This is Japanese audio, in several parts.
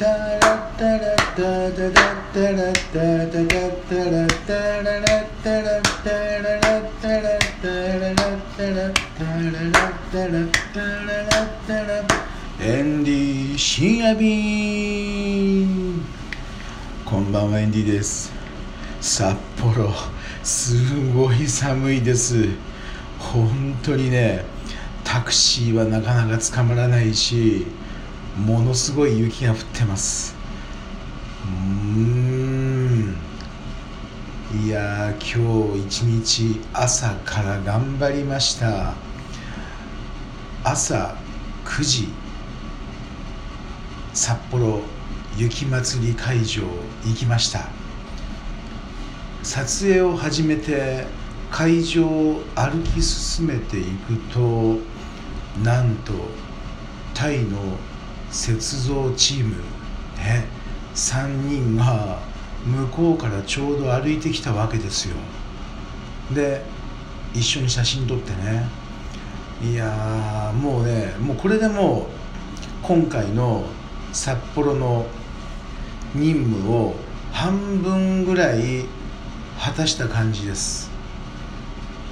タラッタラッタタタタラッタタタタラッタララタラッタララタラッタララタラッタララタラッタララタラエン。ディ深夜便こんばんはエンディです。札幌。すごい寒いです。本当にねタクシーはなかなか捕まらないし。ものすごい雪が降ってます。うん。いや今日一日朝から頑張りました。朝9時札幌雪まつり会場行きました。撮影を始めて会場を歩き進めていくとなんとタイの雪像チームね3人が向こうからちょうど歩いてきたわけですよ。で一緒に写真撮ってね。いやもうねもうこれでもう今回の札幌の任務を半分ぐらい果たした感じです。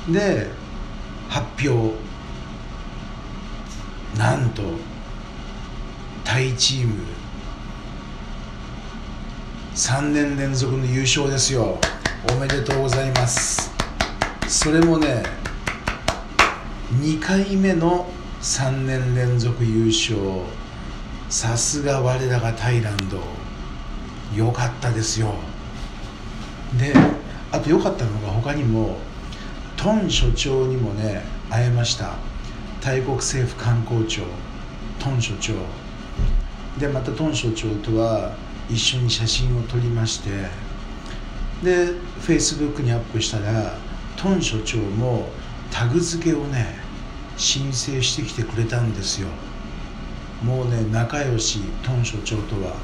で発表。なんとタイチーム。3年連続の優勝ですよ。おめでとうございます。それもね2回目の3年連続優勝。さすが我らがタイランド。よかったですよ。であと良かったのが他にもトン所長にもね会えました。タイ国政府観光庁。トン所長。でまたトン所長とは一緒に写真を撮りましてでフェイスブックにアップしたらトン所長もタグ付けをね申請してきてくれたんですよ。もうね仲良しトン所長とは、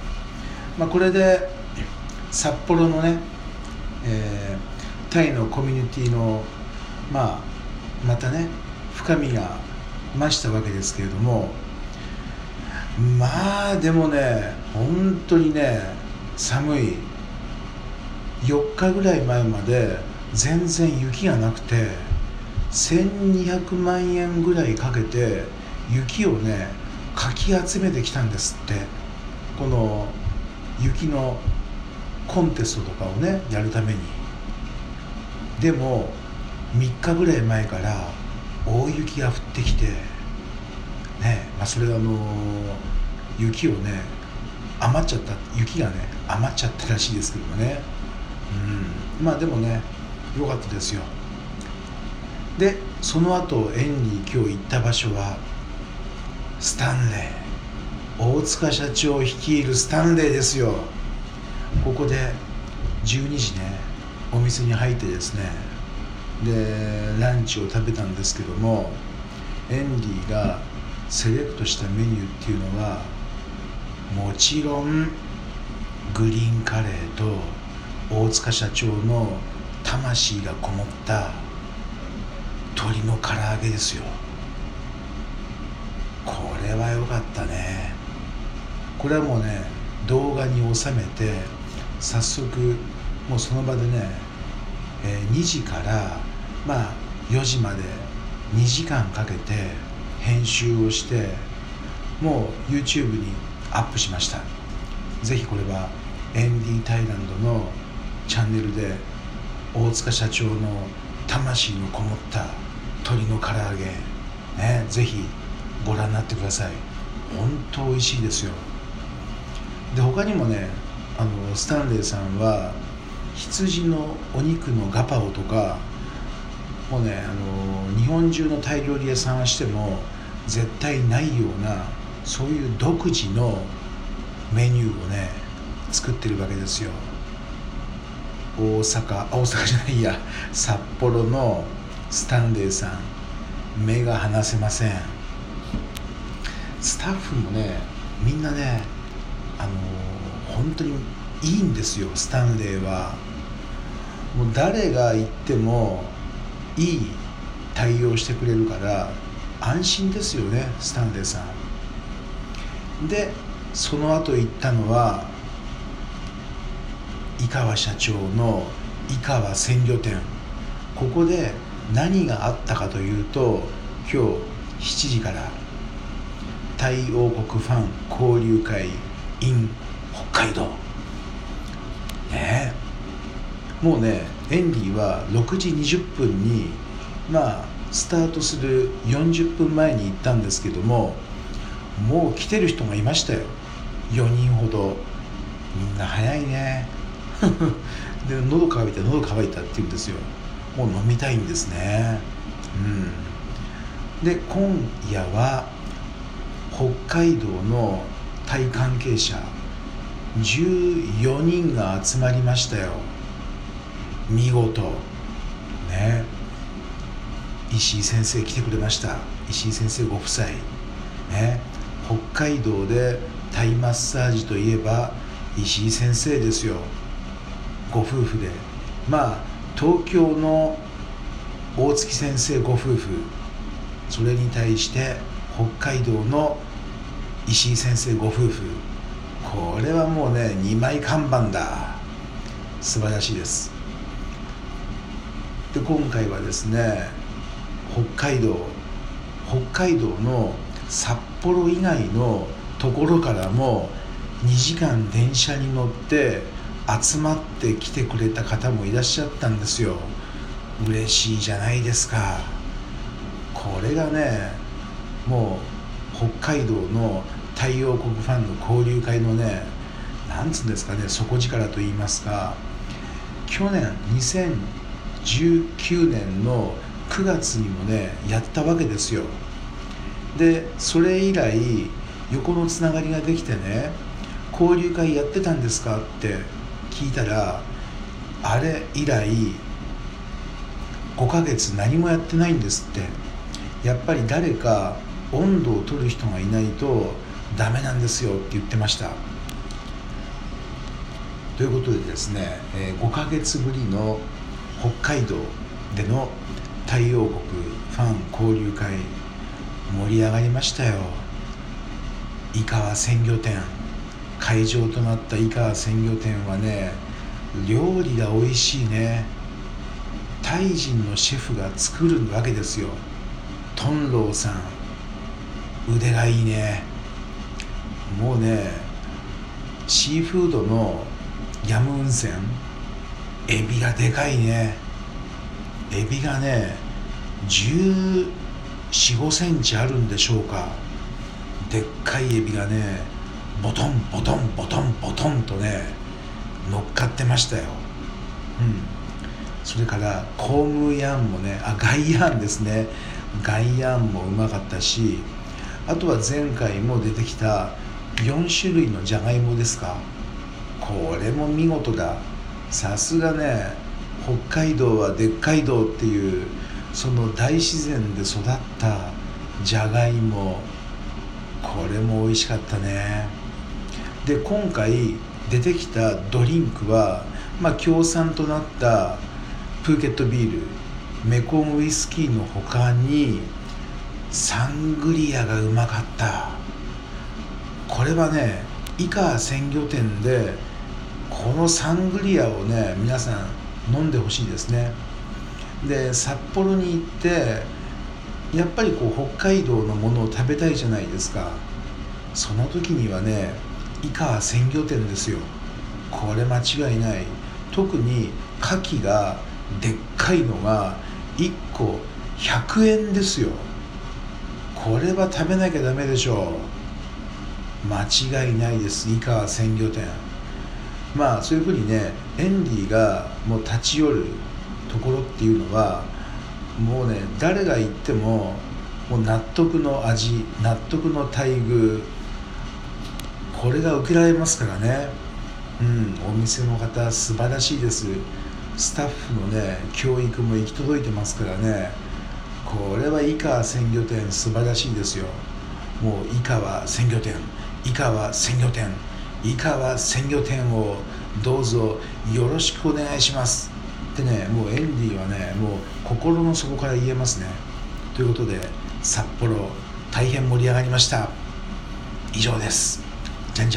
まあ、これで札幌のね、えー、タイのコミュニティのまあまたね深みが増したわけですけれどもまあでもね本当にね寒い。4日ぐらい前まで全然雪がなくて1200万円ぐらいかけて雪をねかき集めてきたんですって。この雪のコンテストとかをねやるために。でも3日ぐらい前から大雪が降ってきてねまあ、それがあの雪をね余っちゃった雪がね余っちゃったらしいですけどもね。うん。まあでもね良かったですよ。でその後園に今日行った場所はスタンレー。大塚社長率いるスタンレーですよ。ここで12時ねお店に入ってですねでランチを食べたんですけどもエンディがセレクトしたメニューっていうのはもちろんグリーンカレーと大塚社長の魂がこもった鶏の唐揚げですよ。これは良かったね。これはもうね動画に収めて早速もうその場でね、えー、2時からまあ4時まで2時間かけて編集をしてもう YouTube にアップしました。ぜひこれはエンディータイランドのチャンネルで大塚社長の魂のこもった鶏の唐揚げねぜひご覧になってください。本当美味しいですよ。で他にもねあのスタンレーさんは羊のお肉のガパオとかもうねあの日本中のタイ料理屋さんはしても絶対ないようなそういう独自のメニューをね作ってるわけですよ。大阪大阪じゃないや札幌のスタンレーさん目が離せません。スタッフもねみんなねあの本当にいいんですよスタンレーは。もう誰が行ってもいい対応してくれるから安心ですよねスタンレーさん。でその後行ったのは井川社長の井川鮮魚店。ここで何があったかというと今日7時からタイ王国ファン交流会 in 北海道。ねもうねエンディは6時20分にまあスタートする40分前に行ったんですけどももう来てる人がいましたよ。4人ほど。みんな早いね。で喉乾いた喉乾いたって言うんですよ。もう飲みたいんですね。うん。で今夜は北海道のタイ関係者14人が集まりましたよ。見事。ね。石井先生来てくれました。石井先生ご夫妻。ね。北海道でタイマッサージといえば石井先生ですよ。ご夫婦で。まあ東京の大月先生ご夫婦。それに対して北海道の石井先生ご夫婦。これはもうね2枚看板だ。素晴らしいです。で今回はですね北海道北海道の札幌以外のところからも2時間電車に乗って集まってきてくれた方もいらっしゃったんですよ。嬉しいじゃないですか。これがねもう北海道の太陽国ファンの交流会のねなんつうんですかね底力と言いますか去年2019年の9月にもねやったわけですよ。でそれ以来横のつながりができてね交流会やってたんですかって聞いたらあれ以来5ヶ月何もやってないんですって。やっぱり誰か温度を取る人がいないとダメなんですよって言ってました。ということでですね、え5ヶ月ぶりの北海道での太陽国ファン交流会盛り上がりましたよ。井川鮮魚店。会場となった井川鮮魚店はね料理が美味しいね。タイ人のシェフが作るわけですよ。トンローさん。腕がいいね。もうねシーフードのヤムウンセン。エビがでかいね。エビがね1 4 5センチあるんでしょうか。でっかいエビがねボトンボトンボトンボトンとね乗っかってましたよ。うん。それからコームヤンもねあガイヤンですね。ガイヤンもうまかったしあとは前回も出てきた4種類のじゃがいもですか。これも見事だ。さすがね北海道はでっかい道っていうその大自然で育ったじゃがいも。これも美味しかったね。で今回出てきたドリンクはまあ協賛となったプーケットビールメコンウイスキーの他にサングリアがうまかった。これはね以下鮮魚店でこのサングリアをね皆さん飲んでほしいですね。で札幌に行ってやっぱりこう北海道のものを食べたいじゃないですか。その時にはね以下鮮魚店ですよ。これ間違いない。特に牡蠣がでっかいのが1個100円ですよ。これは食べなきゃダメでしょう。間違いないです。井川鮮魚店。まあそういうふうにねエンディがもう立ち寄るところっていうのはもうね誰が行ってももう納得の味納得の待遇これが受けられますからね。うんお店の方素晴らしいです。スタッフのね教育も行き届いてますからね。これは井川鮮魚店素晴らしいですよ。もう井川鮮魚店井川鮮魚店。以下は鮮魚店をどうぞよろしくお願いします。ってねもうエンディはねもう心の底から言えますね。ということで札幌大変盛り上がりました。以上です。じゃんじゃん。